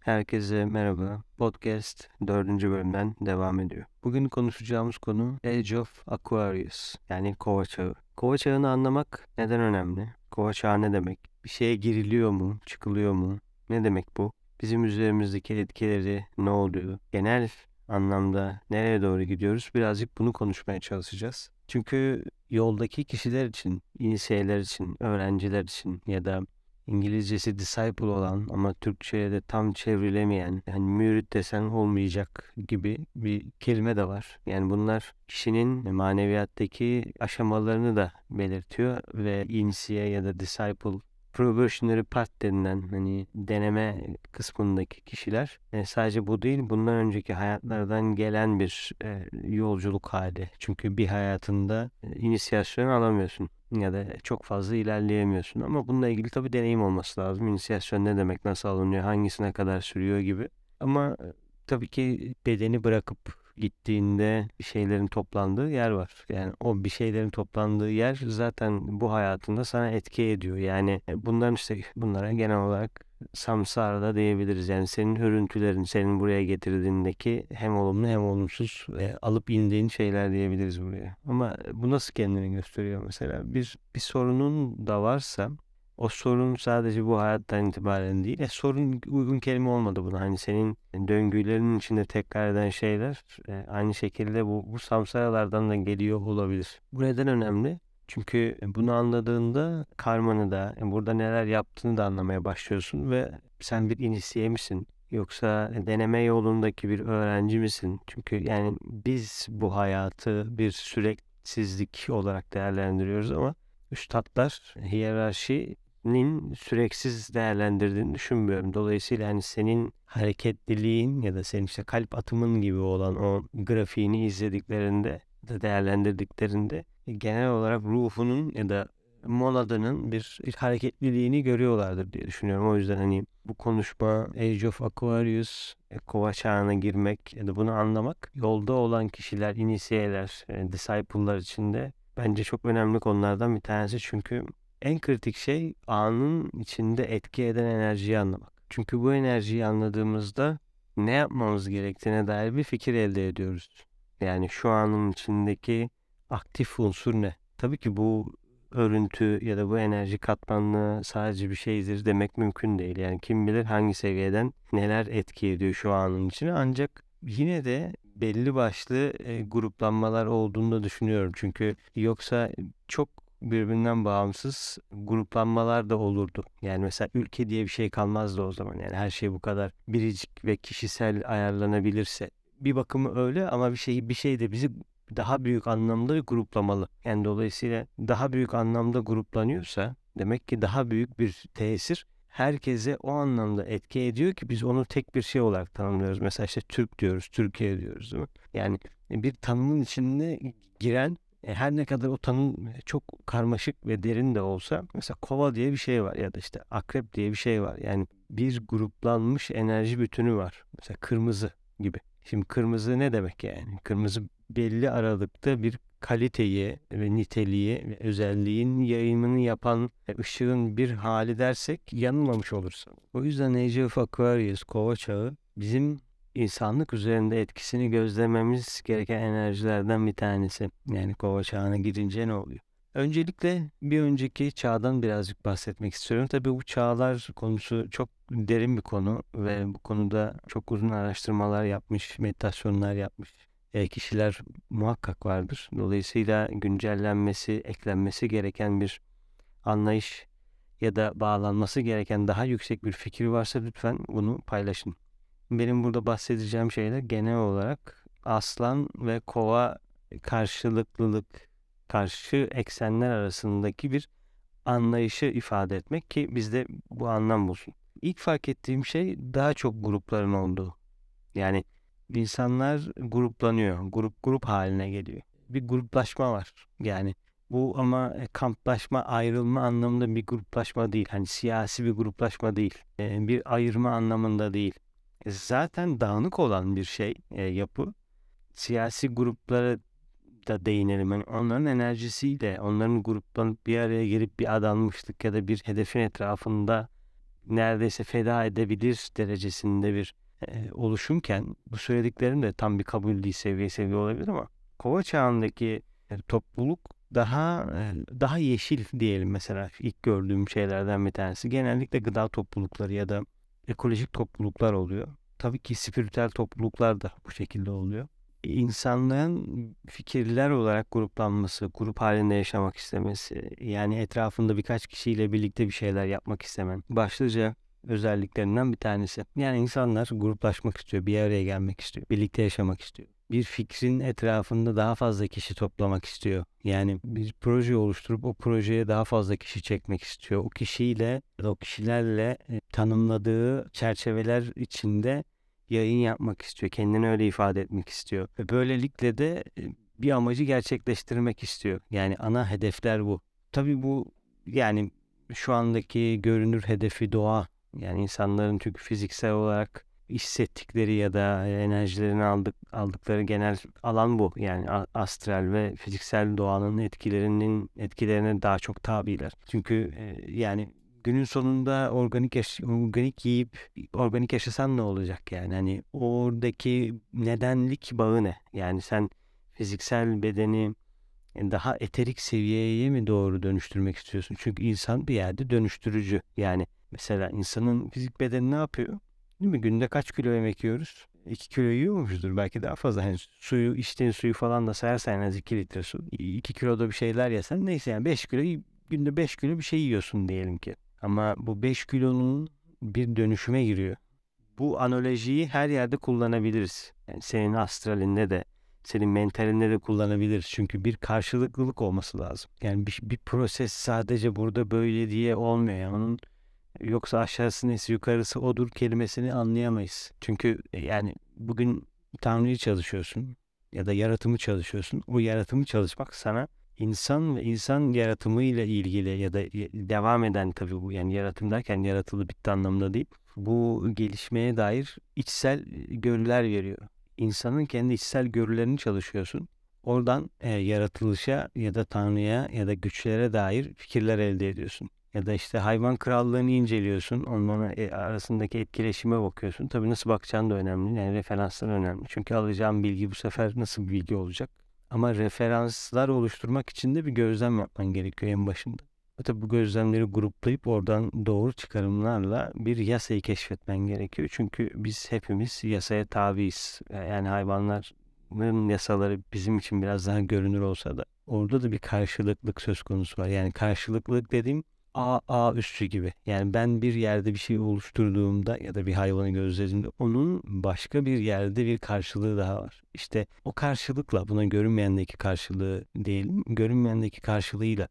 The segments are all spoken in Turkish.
Herkese merhaba. Podcast 4. bölümden devam ediyor. Bugün konuşacağımız konu Age of Aquarius yani kova çağı. Kova çağını anlamak neden önemli? Kova çağı ne demek? Bir şeye giriliyor mu? Çıkılıyor mu? Ne demek bu? Bizim üzerimizdeki etkileri ne oluyor? Genel anlamda nereye doğru gidiyoruz? Birazcık bunu konuşmaya çalışacağız. Çünkü yoldaki kişiler için, inisiyeler için, öğrenciler için ya da İngilizcesi disciple olan ama Türkçe'ye de tam çevrilemeyen, hani mürit desen olmayacak gibi bir kelime de var. Yani bunlar kişinin maneviyattaki aşamalarını da belirtiyor ve inisiye ya da disciple probationary part denilen hani deneme kısmındaki kişiler e, sadece bu değil bundan önceki hayatlardan gelen bir e, yolculuk hali. Çünkü bir hayatında e, inisiyasyon alamıyorsun ya da çok fazla ilerleyemiyorsun. Ama bununla ilgili tabii deneyim olması lazım. İnisiyasyon ne demek, nasıl alınıyor, hangisine kadar sürüyor gibi. Ama e, tabii ki bedeni bırakıp gittiğinde bir şeylerin toplandığı yer var. Yani o bir şeylerin toplandığı yer zaten bu hayatında sana etki ediyor. Yani e, bunların işte bunlara genel olarak samsara da diyebiliriz. Yani senin hürüntülerin senin buraya getirdiğindeki hem olumlu hem olumsuz e, alıp indiğin şeyler diyebiliriz buraya. Ama bu nasıl kendini gösteriyor mesela? Bir, bir sorunun da varsa o sorun sadece bu hayattan itibaren değil. E, sorun uygun kelime olmadı buna. Hani senin döngülerinin içinde tekrar eden şeyler e, aynı şekilde bu, bu samsaralardan da geliyor olabilir. Bu neden önemli? Çünkü bunu anladığında karmanı da e, burada neler yaptığını da anlamaya başlıyorsun ve sen bir inisiye misin? Yoksa deneme yolundaki bir öğrenci misin? Çünkü yani biz bu hayatı bir süreksizlik olarak değerlendiriyoruz ama üstadlar hiyerarşi nin süreksiz değerlendirdiğini düşünmüyorum. Dolayısıyla hani senin hareketliliğin ya da senin işte kalp atımın gibi olan o grafiğini izlediklerinde de değerlendirdiklerinde genel olarak ruhunun ya da moladının bir, bir hareketliliğini görüyorlardır diye düşünüyorum. O yüzden hani bu konuşma Age of Aquarius, e, kova çağına girmek ya da bunu anlamak yolda olan kişiler, inisiyeler, e, disciple'lar içinde bence çok önemli konulardan bir tanesi. Çünkü en kritik şey anın içinde etki eden enerjiyi anlamak. Çünkü bu enerjiyi anladığımızda ne yapmamız gerektiğine dair bir fikir elde ediyoruz. Yani şu anın içindeki aktif unsur ne? Tabii ki bu örüntü ya da bu enerji katmanlı sadece bir şeydir demek mümkün değil. Yani kim bilir hangi seviyeden neler etki ediyor şu anın içine ancak yine de belli başlı e, gruplanmalar olduğunu düşünüyorum. Çünkü yoksa çok birbirinden bağımsız gruplanmalar da olurdu. Yani mesela ülke diye bir şey kalmazdı o zaman. Yani her şey bu kadar biricik ve kişisel ayarlanabilirse bir bakımı öyle ama bir şey bir şey de bizi daha büyük anlamda gruplamalı. Yani dolayısıyla daha büyük anlamda gruplanıyorsa demek ki daha büyük bir tesir herkese o anlamda etki ediyor ki biz onu tek bir şey olarak tanımlıyoruz. Mesela işte Türk diyoruz, Türkiye diyoruz değil mi? Yani bir tanımın içinde giren her ne kadar o tanım çok karmaşık ve derin de olsa mesela kova diye bir şey var ya da işte akrep diye bir şey var. Yani bir gruplanmış enerji bütünü var. Mesela kırmızı gibi. Şimdi kırmızı ne demek yani? Kırmızı belli aralıkta bir kaliteyi ve niteliği ve özelliğin yayımını yapan ışığın bir hali dersek yanılmamış olursun. O yüzden Age of Aquarius, kova çağı bizim insanlık üzerinde etkisini gözlememiz gereken enerjilerden bir tanesi. Yani kova çağına girince ne oluyor? Öncelikle bir önceki çağdan birazcık bahsetmek istiyorum. Tabii bu çağlar konusu çok derin bir konu ve bu konuda çok uzun araştırmalar yapmış, meditasyonlar yapmış e, kişiler muhakkak vardır. Dolayısıyla güncellenmesi, eklenmesi gereken bir anlayış ya da bağlanması gereken daha yüksek bir fikir varsa lütfen bunu paylaşın. Benim burada bahsedeceğim şeyler genel olarak aslan ve kova karşılıklılık, karşı eksenler arasındaki bir anlayışı ifade etmek ki bizde bu anlam bulsun. İlk fark ettiğim şey daha çok grupların olduğu. Yani insanlar gruplanıyor, grup grup haline geliyor. Bir gruplaşma var. Yani bu ama kamplaşma, ayrılma anlamında bir gruplaşma değil. Hani siyasi bir gruplaşma değil. Bir ayırma anlamında değil zaten dağınık olan bir şey e, yapı. Siyasi gruplara da değinelim. Yani onların enerjisiyle, onların gruplanıp bir araya gelip bir adanmışlık ya da bir hedefin etrafında neredeyse feda edebilir derecesinde bir e, oluşumken bu söylediklerim de tam bir kabul değil seviye seviye olabilir ama kova çağındaki e, topluluk daha e, daha yeşil diyelim mesela ilk gördüğüm şeylerden bir tanesi. Genellikle gıda toplulukları ya da ekolojik topluluklar oluyor. Tabii ki spiritüel topluluklar da bu şekilde oluyor. İnsanlığın fikirler olarak gruplanması, grup halinde yaşamak istemesi, yani etrafında birkaç kişiyle birlikte bir şeyler yapmak istemen başlıca özelliklerinden bir tanesi. Yani insanlar gruplaşmak istiyor, bir araya gelmek istiyor, birlikte yaşamak istiyor. Bir fikrin etrafında daha fazla kişi toplamak istiyor. Yani bir proje oluşturup o projeye daha fazla kişi çekmek istiyor. O kişiyle, o kişilerle e, tanımladığı çerçeveler içinde yayın yapmak istiyor. Kendini öyle ifade etmek istiyor. Ve böylelikle de e, bir amacı gerçekleştirmek istiyor. Yani ana hedefler bu. Tabii bu yani şu andaki görünür hedefi doğa. Yani insanların çünkü fiziksel olarak hissettikleri ya da enerjilerini aldık aldıkları genel alan bu. Yani astral ve fiziksel doğanın etkilerinin etkilerine daha çok tabiler. Çünkü e, yani günün sonunda organik yaş organik yiyip organik yaşasan ne olacak yani? Hani oradaki nedenlik bağı ne? Yani sen fiziksel bedeni daha eterik seviyeye mi doğru dönüştürmek istiyorsun? Çünkü insan bir yerde dönüştürücü. Yani mesela insanın fizik bedeni ne yapıyor? Değil mi? Günde kaç kilo yemek yiyoruz? 2 kilo yiyormuşuzdur belki daha fazla. Yani suyu içtiğin suyu falan da sayarsan en az 2 litre su. 2 kiloda bir şeyler yesen neyse yani 5 kilo günde 5 kilo bir şey yiyorsun diyelim ki. Ama bu 5 kilonun bir dönüşüme giriyor. Bu analojiyi her yerde kullanabiliriz. Yani senin astralinde de, senin mentalinde de kullanabiliriz. Çünkü bir karşılıklılık olması lazım. Yani bir, bir proses sadece burada böyle diye olmuyor. Yani onun yoksa aşağısı nesi yukarısı odur kelimesini anlayamayız. Çünkü e, yani bugün Tanrı'yı çalışıyorsun ya da yaratımı çalışıyorsun. O yaratımı çalışmak sana insan ve insan yaratımıyla ilgili ya da devam eden tabii bu yani yaratım derken yaratılı bitti anlamında değil. Bu gelişmeye dair içsel görüler veriyor. İnsanın kendi içsel görülerini çalışıyorsun. Oradan e, yaratılışa ya da Tanrı'ya ya da güçlere dair fikirler elde ediyorsun. Ya da işte hayvan krallığını inceliyorsun. Onların e, arasındaki etkileşime bakıyorsun. Tabii nasıl bakacağın da önemli. Yani referanslar önemli. Çünkü alacağın bilgi bu sefer nasıl bir bilgi olacak? Ama referanslar oluşturmak için de bir gözlem yapman gerekiyor en başında. Ve tabi bu gözlemleri gruplayıp oradan doğru çıkarımlarla bir yasayı keşfetmen gerekiyor. Çünkü biz hepimiz yasaya tabiiz. Yani hayvanların yasaları bizim için biraz daha görünür olsa da orada da bir karşılıklık söz konusu var. Yani karşılıklık dediğim A, A gibi. Yani ben bir yerde bir şey oluşturduğumda ya da bir hayvanı gözlediğimde onun başka bir yerde bir karşılığı daha var. İşte o karşılıkla buna görünmeyendeki karşılığı diyelim. Görünmeyendeki karşılığıyla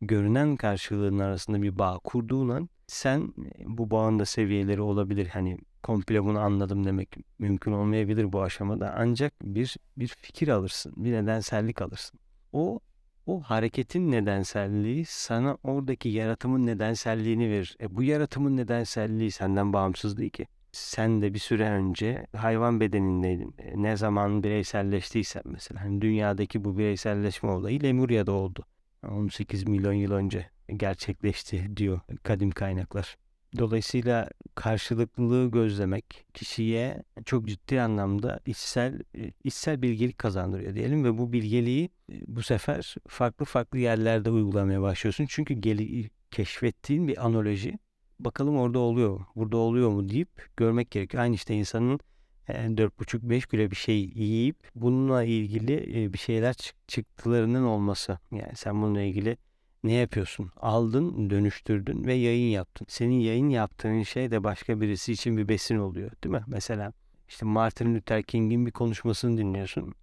görünen karşılığın arasında bir bağ kurduğun an sen bu bağın da seviyeleri olabilir. Hani komple bunu anladım demek mümkün olmayabilir bu aşamada. Ancak bir bir fikir alırsın, bir nedensellik alırsın. O o hareketin nedenselliği sana oradaki yaratımın nedenselliğini verir. E bu yaratımın nedenselliği senden bağımsız değil ki. Sen de bir süre önce hayvan bedenindeydin. E, ne zaman bireyselleştiysen mesela. Hani dünyadaki bu bireyselleşme olayı Lemurya'da oldu. 18 milyon yıl önce gerçekleşti diyor kadim kaynaklar. Dolayısıyla karşılıklılığı gözlemek kişiye çok ciddi anlamda içsel e, içsel bilgelik kazandırıyor diyelim ve bu bilgeliği e, bu sefer farklı farklı yerlerde uygulamaya başlıyorsun. Çünkü geli, keşfettiğin bir analoji bakalım orada oluyor burada oluyor mu deyip görmek gerekiyor. Aynı işte insanın 4,5-5 e, kilo bir şey yiyip bununla ilgili bir şeyler çıktılarının olması. Yani sen bununla ilgili ne yapıyorsun? Aldın, dönüştürdün ve yayın yaptın. Senin yayın yaptığın şey de başka birisi için bir besin oluyor, değil mi? Mesela işte Martin Luther King'in bir konuşmasını dinliyorsun.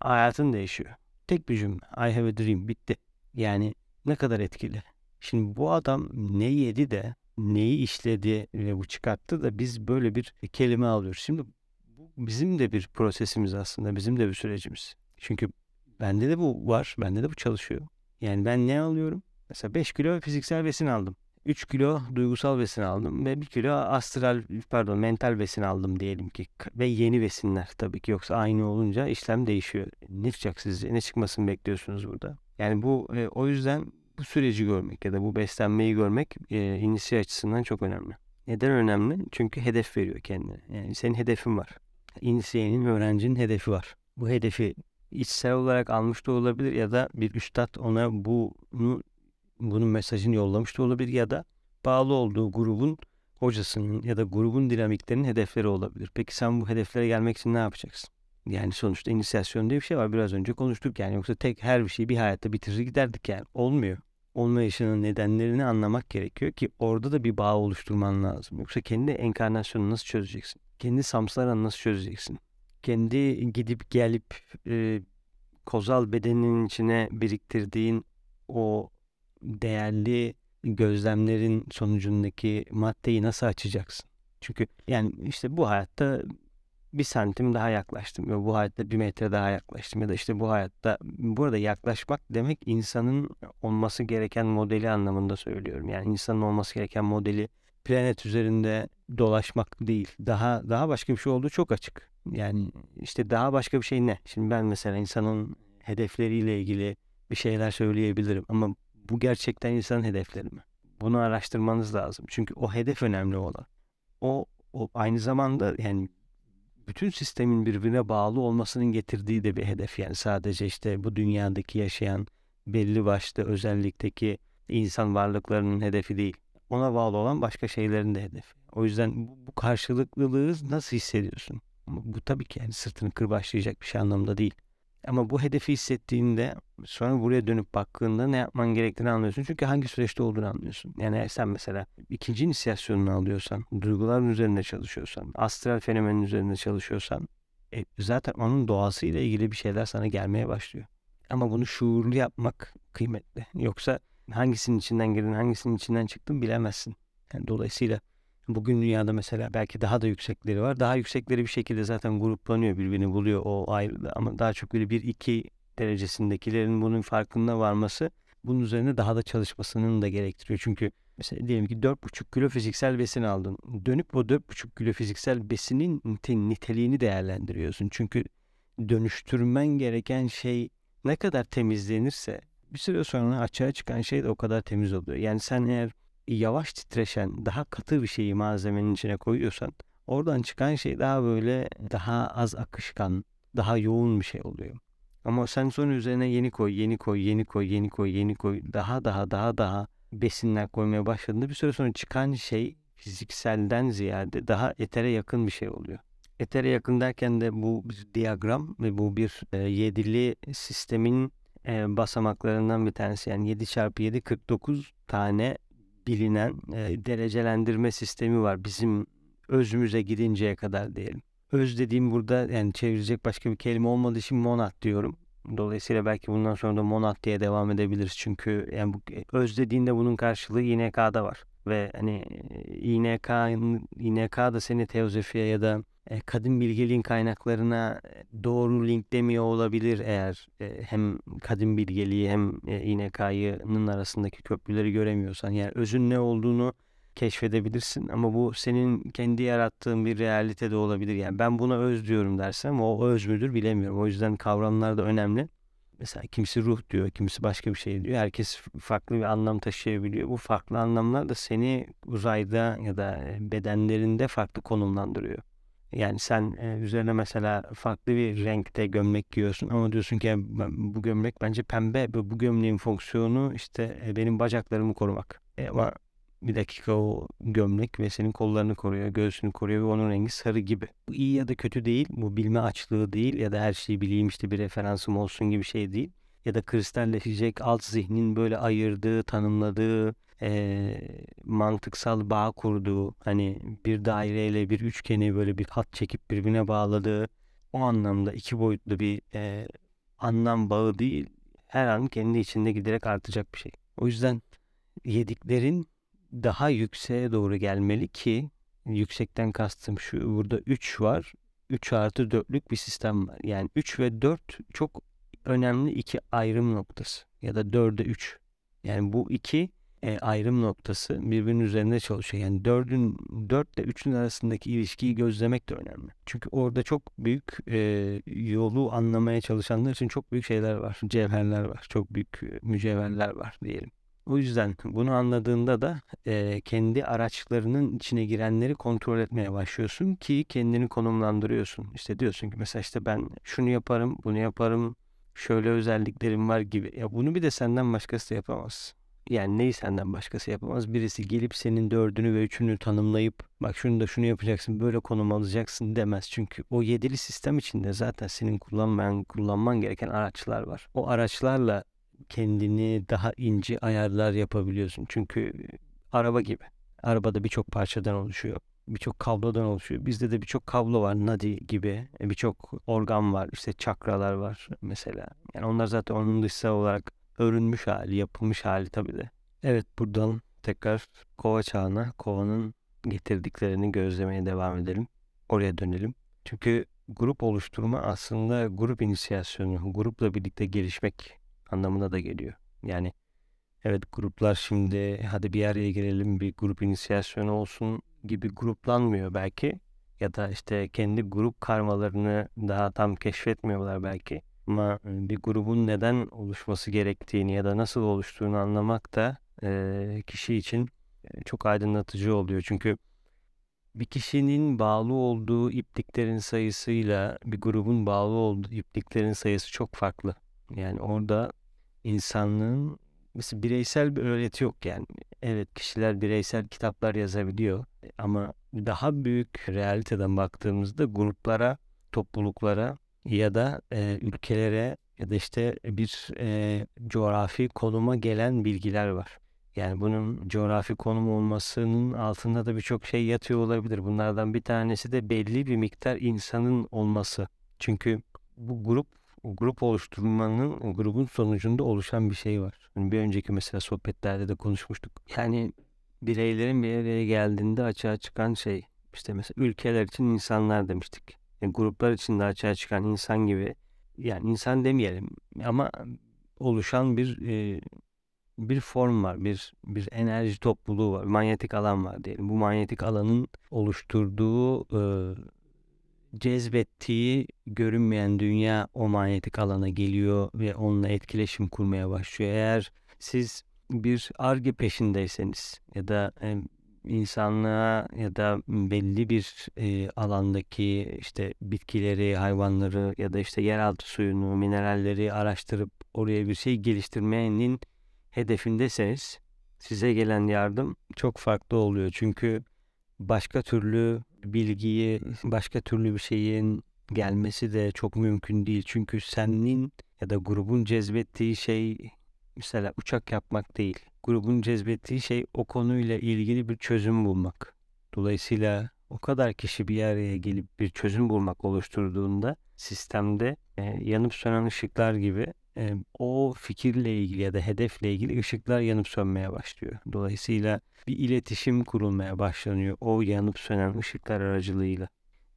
Hayatın değişiyor. Tek bir cümle. I have a dream. Bitti. Yani ne kadar etkili. Şimdi bu adam ne yedi de neyi işledi ve bu çıkarttı da biz böyle bir kelime alıyoruz. Şimdi bu bizim de bir prosesimiz aslında. Bizim de bir sürecimiz. Çünkü bende de bu var. Bende de bu çalışıyor. Yani ben ne alıyorum? Mesela 5 kilo fiziksel besin aldım. 3 kilo duygusal besin aldım ve 1 kilo astral pardon mental besin aldım diyelim ki ve yeni besinler tabii ki yoksa aynı olunca işlem değişiyor. Ne çıkacak sizce? Ne çıkmasını bekliyorsunuz burada? Yani bu e, o yüzden bu süreci görmek ya da bu beslenmeyi görmek e, inisiye açısından çok önemli. Neden önemli? Çünkü hedef veriyor kendine. Yani senin hedefin var. İnisiyenin, öğrencinin hedefi var. Bu hedefi içsel olarak almış da olabilir ya da bir üstad ona bunu bunun mesajını yollamış da olabilir ya da bağlı olduğu grubun hocasının ya da grubun dinamiklerinin hedefleri olabilir. Peki sen bu hedeflere gelmek için ne yapacaksın? Yani sonuçta inisiyasyon diye bir şey var. Biraz önce konuştuk yani. Yoksa tek her bir şeyi bir hayatta bitirir giderdik yani. Olmuyor. Olmayışının nedenlerini anlamak gerekiyor ki orada da bir bağ oluşturman lazım. Yoksa kendi enkarnasyonunu nasıl çözeceksin? Kendi samsarını nasıl çözeceksin? Kendi gidip gelip e, kozal bedenin içine biriktirdiğin o değerli gözlemlerin sonucundaki maddeyi nasıl açacaksın? Çünkü yani işte bu hayatta bir santim daha yaklaştım ya bu hayatta bir metre daha yaklaştım ya da işte bu hayatta burada yaklaşmak demek insanın olması gereken modeli anlamında söylüyorum. Yani insanın olması gereken modeli planet üzerinde dolaşmak değil. Daha daha başka bir şey olduğu çok açık. Yani işte daha başka bir şey ne? Şimdi ben mesela insanın hedefleriyle ilgili bir şeyler söyleyebilirim ama bu gerçekten insanın hedefleri mi? Bunu araştırmanız lazım. Çünkü o hedef önemli olan. O, o aynı zamanda yani bütün sistemin birbirine bağlı olmasının getirdiği de bir hedef. Yani sadece işte bu dünyadaki yaşayan belli başlı özellikteki insan varlıklarının hedefi değil. Ona bağlı olan başka şeylerin de hedefi. O yüzden bu, bu karşılıklılığı nasıl hissediyorsun? Bu tabii ki yani sırtını kırbaçlayacak bir şey anlamda değil. Ama bu hedefi hissettiğinde sonra buraya dönüp baktığında ne yapman gerektiğini anlıyorsun. Çünkü hangi süreçte olduğunu anlıyorsun. Yani sen mesela ikinci inisiyasyonunu alıyorsan, duyguların üzerinde çalışıyorsan, astral fenomenin üzerinde çalışıyorsan e, zaten onun doğasıyla ilgili bir şeyler sana gelmeye başlıyor. Ama bunu şuurlu yapmak kıymetli. Yoksa hangisinin içinden girdin, hangisinin içinden çıktın bilemezsin. Yani dolayısıyla Bugün dünyada mesela belki daha da yüksekleri var. Daha yüksekleri bir şekilde zaten gruplanıyor, birbirini buluyor o ayrı ama daha çok böyle bir iki derecesindekilerin bunun farkında varması bunun üzerine daha da çalışmasının da gerektiriyor. Çünkü mesela diyelim ki 4,5 kilo fiziksel besin aldın. Dönüp o 4,5 kilo fiziksel besinin niteliğini değerlendiriyorsun. Çünkü dönüştürmen gereken şey ne kadar temizlenirse bir süre sonra açığa çıkan şey de o kadar temiz oluyor. Yani sen eğer yavaş titreşen daha katı bir şeyi malzemenin içine koyuyorsan oradan çıkan şey daha böyle daha az akışkan, daha yoğun bir şey oluyor. Ama sen sonra üzerine yeni koy, yeni koy, yeni koy, yeni koy, yeni koy, daha daha daha daha besinler koymaya başladığında bir süre sonra çıkan şey fizikselden ziyade daha etere yakın bir şey oluyor. Etere yakın derken de bu bir diyagram ve bu bir e, yedili sistemin e, basamaklarından bir tanesi. Yani 7 çarpı 7 49 tane bilinen e, derecelendirme sistemi var bizim özümüze gidinceye kadar diyelim. Öz dediğim burada yani çevirecek başka bir kelime olmadığı için monat diyorum. Dolayısıyla belki bundan sonra da monat diye devam edebiliriz. Çünkü yani bu, öz dediğinde bunun karşılığı İNK'da var. Ve hani İNK, İNK da seni teozofiye ya da kadın bilgeliğin kaynaklarına e, doğru linklemiyor olabilir eğer e, hem kadın bilgeliği hem İNK'nın arasındaki köprüleri göremiyorsan. Yani özün ne olduğunu keşfedebilirsin ama bu senin kendi yarattığın bir realite de olabilir. Yani ben buna öz diyorum dersem o öz müdür bilemiyorum. O yüzden kavramlar da önemli. Mesela kimisi ruh diyor, kimisi başka bir şey diyor. Herkes farklı bir anlam taşıyabiliyor. Bu farklı anlamlar da seni uzayda ya da bedenlerinde farklı konumlandırıyor. Yani sen e, üzerine mesela farklı bir renkte gömlek giyiyorsun ama diyorsun ki bu gömlek bence pembe. Bu gömleğin fonksiyonu işte e, benim bacaklarımı korumak. E, ama bir dakika o gömlek ve senin kollarını koruyor, göğsünü koruyor ve onun rengi sarı gibi. Bu iyi ya da kötü değil, bu bilme açlığı değil ya da her şeyi bileyim işte bir referansım olsun gibi şey değil. Ya da kristalleşecek alt zihnin böyle ayırdığı, tanımladığı, e, mantıksal bağ kurduğu, hani bir daireyle bir üçgeni böyle bir hat çekip birbirine bağladığı o anlamda iki boyutlu bir e, anlam bağı değil, her an kendi içinde giderek artacak bir şey. O yüzden yediklerin daha yükseğe doğru gelmeli ki yüksekten kastım şu burada 3 var. 3 artı 4'lük bir sistem var. Yani 3 ve 4 çok önemli iki ayrım noktası. Ya da 4'e 3. Yani bu iki e, ayrım noktası birbirinin üzerinde çalışıyor. Yani 4'ün 4 ile 3'ün arasındaki ilişkiyi gözlemek de önemli. Çünkü orada çok büyük e, yolu anlamaya çalışanlar için çok büyük şeyler var. Cevherler var. Çok büyük mücevherler var diyelim. O yüzden bunu anladığında da e, kendi araçlarının içine girenleri kontrol etmeye başlıyorsun ki kendini konumlandırıyorsun. İşte diyorsun ki mesela işte ben şunu yaparım, bunu yaparım, şöyle özelliklerim var gibi. Ya bunu bir de senden başkası yapamaz. Yani neyi senden başkası yapamaz? Birisi gelip senin dördünü ve üçünü tanımlayıp bak şunu da şunu yapacaksın böyle konum alacaksın demez. Çünkü o yedili sistem içinde zaten senin kullanmayan, kullanman gereken araçlar var. O araçlarla kendini daha ince ayarlar yapabiliyorsun. Çünkü araba gibi. Arabada birçok parçadan oluşuyor. Birçok kablodan oluşuyor. Bizde de birçok kablo var. Nadi gibi. Birçok organ var. İşte çakralar var mesela. Yani onlar zaten onun dışsal olarak örünmüş hali, yapılmış hali tabii de. Evet buradan tekrar kova çağına, kovanın getirdiklerini gözlemeye devam edelim. Oraya dönelim. Çünkü grup oluşturma aslında grup inisiyasyonu, grupla birlikte gelişmek anlamına da geliyor. Yani evet gruplar şimdi hadi bir araya gelelim bir grup inisiyasyonu olsun gibi gruplanmıyor belki. Ya da işte kendi grup karmalarını daha tam keşfetmiyorlar belki. Ama bir grubun neden oluşması gerektiğini ya da nasıl oluştuğunu anlamak da e, kişi için çok aydınlatıcı oluyor. Çünkü bir kişinin bağlı olduğu ipliklerin sayısıyla bir grubun bağlı olduğu ipliklerin sayısı çok farklı. Yani orada insanlığın mesela bireysel bir öğreti yok yani. Evet kişiler bireysel kitaplar yazabiliyor ama daha büyük realiteden baktığımızda gruplara, topluluklara ya da e, ülkelere ya da işte bir e, coğrafi konuma gelen bilgiler var. Yani bunun coğrafi konum olmasının altında da birçok şey yatıyor olabilir. Bunlardan bir tanesi de belli bir miktar insanın olması. Çünkü bu grup grup oluşturmanın grubun sonucunda oluşan bir şey var. Yani bir önceki mesela sohbetlerde de konuşmuştuk. Yani bireylerin bir araya geldiğinde açığa çıkan şey işte mesela ülkeler için insanlar demiştik. Yani gruplar için de açığa çıkan insan gibi yani insan demeyelim ama oluşan bir e, bir form var, bir bir enerji topluluğu var, manyetik alan var diyelim. Bu manyetik alanın oluşturduğu e, cezbettiği görünmeyen dünya o manyetik alana geliyor ve onunla etkileşim kurmaya başlıyor. Eğer siz bir arge peşindeyseniz ya da e, insanlığa ya da belli bir e, alandaki işte bitkileri, hayvanları ya da işte yeraltı suyunu, mineralleri araştırıp oraya bir şey geliştirmenin hedefindeseniz size gelen yardım çok farklı oluyor. Çünkü başka türlü bilgiyi, başka türlü bir şeyin gelmesi de çok mümkün değil. Çünkü senin ya da grubun cezbettiği şey mesela uçak yapmak değil. Grubun cezbettiği şey o konuyla ilgili bir çözüm bulmak. Dolayısıyla o kadar kişi bir araya gelip bir çözüm bulmak oluşturduğunda sistemde e, yanıp sönen ışıklar gibi e, o fikirle ilgili ya da hedefle ilgili ışıklar yanıp sönmeye başlıyor. Dolayısıyla bir iletişim kurulmaya başlanıyor o yanıp sönen ışıklar aracılığıyla.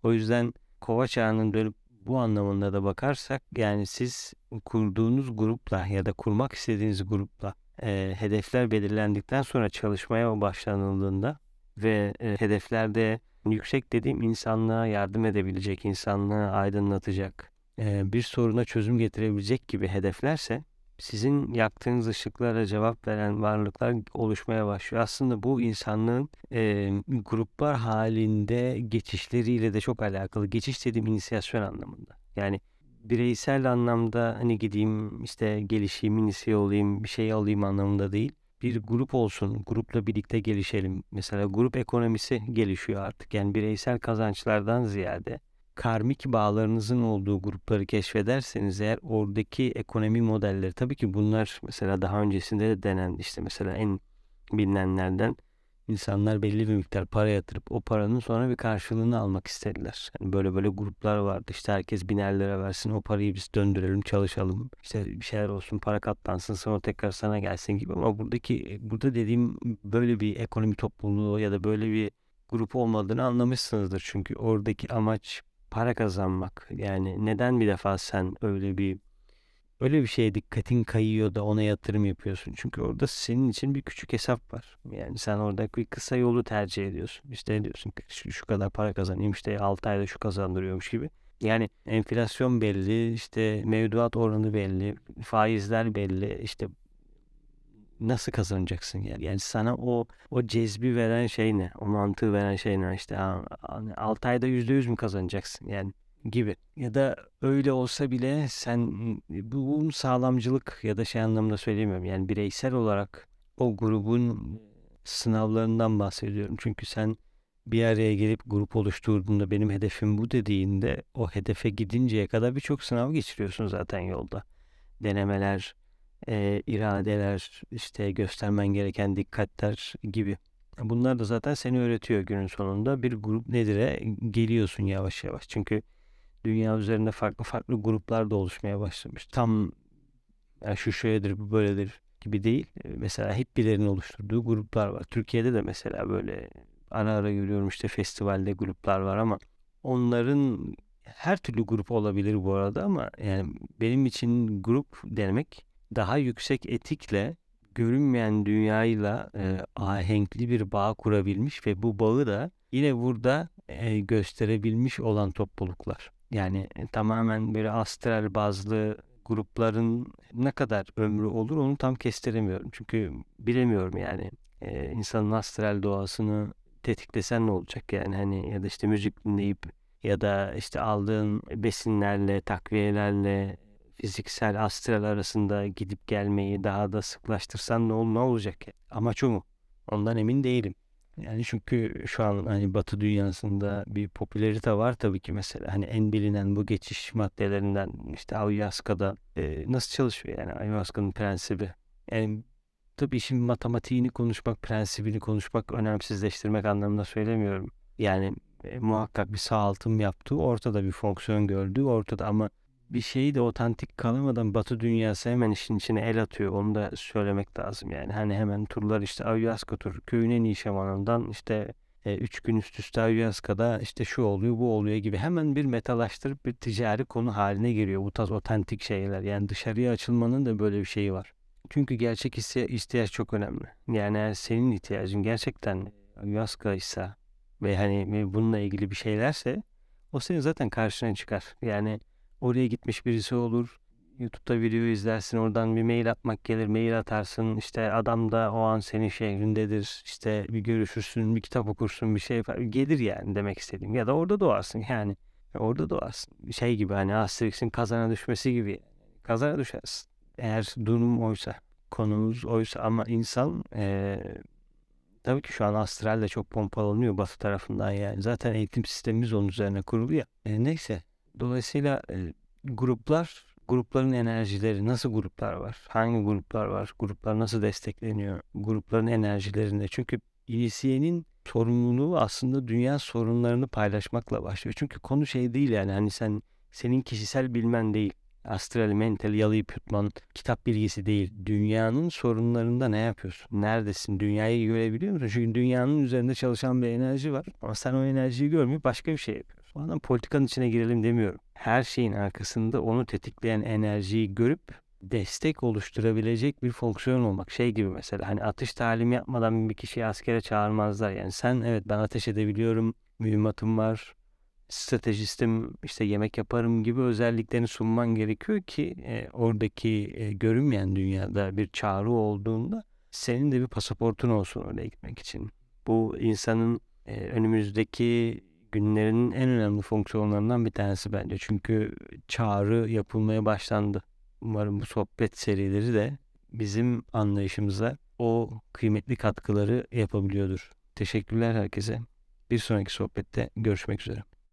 O yüzden kova çağının dönüp bu anlamında da bakarsak yani siz kurduğunuz grupla ya da kurmak istediğiniz grupla e, hedefler belirlendikten sonra çalışmaya başlanıldığında ve e, hedeflerde yüksek dediğim insanlığa yardım edebilecek, insanlığı aydınlatacak, e, bir soruna çözüm getirebilecek gibi hedeflerse sizin yaktığınız ışıklara cevap veren varlıklar oluşmaya başlıyor. Aslında bu insanlığın e, gruplar halinde geçişleriyle de çok alakalı. Geçiş dediğim inisiyasyon anlamında. Yani bireysel anlamda hani gideyim işte gelişeyim, inisiye olayım, bir şey alayım anlamında değil. Bir grup olsun, grupla birlikte gelişelim. Mesela grup ekonomisi gelişiyor artık. Yani bireysel kazançlardan ziyade karmik bağlarınızın olduğu grupları keşfederseniz eğer oradaki ekonomi modelleri tabii ki bunlar mesela daha öncesinde de denen işte mesela en bilinenlerden insanlar belli bir miktar para yatırıp o paranın sonra bir karşılığını almak istediler. Yani böyle böyle gruplar vardı. İşte herkes biner lira versin o parayı biz döndürelim çalışalım. İşte bir şeyler olsun para katlansın sonra tekrar sana gelsin gibi. Ama buradaki burada dediğim böyle bir ekonomi topluluğu ya da böyle bir grup olmadığını anlamışsınızdır. Çünkü oradaki amaç para kazanmak. Yani neden bir defa sen öyle bir öyle bir şeye dikkatin kayıyor da ona yatırım yapıyorsun. Çünkü orada senin için bir küçük hesap var. Yani sen orada bir kısa yolu tercih ediyorsun. İşte diyorsun şu, şu kadar para kazanayım işte 6 ayda şu kazandırıyormuş gibi. Yani enflasyon belli, işte mevduat oranı belli, faizler belli, işte nasıl kazanacaksın yani? Yani sana o o cezbi veren şey ne? O mantığı veren şey ne? İşte 6 ayda %100 mü kazanacaksın yani gibi. Ya da öyle olsa bile sen bu sağlamcılık ya da şey anlamda söylemiyorum. Yani bireysel olarak o grubun sınavlarından bahsediyorum. Çünkü sen bir araya gelip grup oluşturduğunda benim hedefim bu dediğinde o hedefe gidinceye kadar birçok sınav geçiriyorsun zaten yolda. Denemeler, e, iradeler, işte göstermen gereken dikkatler gibi. Bunlar da zaten seni öğretiyor günün sonunda. Bir grup nedir'e geliyorsun yavaş yavaş. Çünkü dünya üzerinde farklı farklı gruplar da oluşmaya başlamış. Tam yani şu şöyledir, bu böyledir gibi değil. Mesela hep birilerinin oluşturduğu gruplar var. Türkiye'de de mesela böyle ara ara görüyorum işte festivalde gruplar var ama onların her türlü grup olabilir bu arada ama yani benim için grup demek daha yüksek etikle görünmeyen dünyayla e, ahenkli bir bağ kurabilmiş ve bu bağı da yine burada e, gösterebilmiş olan topluluklar. Yani e, tamamen böyle astral bazlı grupların ne kadar ömrü olur onu tam kestiremiyorum. Çünkü bilemiyorum yani e, insanın astral doğasını tetiklesen ne olacak yani hani ya da işte müzik dinleyip ya da işte aldığın besinlerle, takviyelerle fiziksel astral arasında gidip gelmeyi daha da sıklaştırsan ne, ol, ne olacak? Amaç o mu? Ondan emin değilim. Yani çünkü şu an hani Batı dünyasında bir popülerite var tabii ki mesela hani en bilinen bu geçiş maddelerinden işte ayahuasca'da e, nasıl çalışıyor yani ayahuasca'nın prensibi. Yani tabii işin matematiğini konuşmak, prensibini konuşmak, önemsizleştirmek anlamında söylemiyorum. Yani e, muhakkak bir sağaltım yaptığı ortada bir fonksiyon gördüğü ortada ama bir şeyi de otantik kalamadan Batı dünyası hemen işin içine el atıyor. Onu da söylemek lazım yani. Hani hemen turlar işte Ayahuasca tur köyün en iyi şamanından işte e, üç gün üst üste Ayahuasca'da işte şu oluyor bu oluyor gibi hemen bir metalaştırıp bir ticari konu haline geliyor bu tarz otantik şeyler. Yani dışarıya açılmanın da böyle bir şeyi var. Çünkü gerçek ihtiyaç çok önemli. Yani eğer senin ihtiyacın gerçekten Ayahuasca ise ve hani bununla ilgili bir şeylerse o senin zaten karşına çıkar. Yani Oraya gitmiş birisi olur. YouTube'da video izlersin oradan bir mail atmak gelir mail atarsın. İşte adam da o an senin şehrindedir işte bir görüşürsün bir kitap okursun bir şey yapar. gelir yani demek istediğim. Ya da orada doğarsın yani. Orada doğarsın. Şey gibi hani Asterix'in kazana düşmesi gibi. Kazana düşersin. Eğer durum oysa konumuz oysa. Ama insan ee, tabii ki şu an astral de çok pompalanıyor batı tarafından yani. Zaten eğitim sistemimiz onun üzerine kurulu ya. E, neyse Dolayısıyla e, gruplar, grupların enerjileri, nasıl gruplar var? Hangi gruplar var? Gruplar nasıl destekleniyor? Grupların enerjilerinde. Çünkü inisiyenin sorumluluğu aslında dünya sorunlarını paylaşmakla başlıyor. Çünkü konu şey değil yani hani sen senin kişisel bilmen değil. Astral, mental, yalayıp yutman, kitap bilgisi değil. Dünyanın sorunlarında ne yapıyorsun? Neredesin? Dünyayı görebiliyor musun? Çünkü dünyanın üzerinde çalışan bir enerji var. Ama sen o enerjiyi görmeyip başka bir şey yapıyorsun. Adam politikanın içine girelim demiyorum. Her şeyin arkasında onu tetikleyen enerjiyi görüp destek oluşturabilecek bir fonksiyon olmak. Şey gibi mesela hani atış talimi yapmadan bir kişiyi askere çağırmazlar. Yani sen evet ben ateş edebiliyorum, mühimmatım var, stratejistim, işte yemek yaparım gibi özelliklerini sunman gerekiyor ki e, oradaki e, görünmeyen dünyada bir çağrı olduğunda senin de bir pasaportun olsun oraya gitmek için. Bu insanın e, önümüzdeki günlerin en önemli fonksiyonlarından bir tanesi bence. Çünkü çağrı yapılmaya başlandı. Umarım bu sohbet serileri de bizim anlayışımıza o kıymetli katkıları yapabiliyordur. Teşekkürler herkese. Bir sonraki sohbette görüşmek üzere.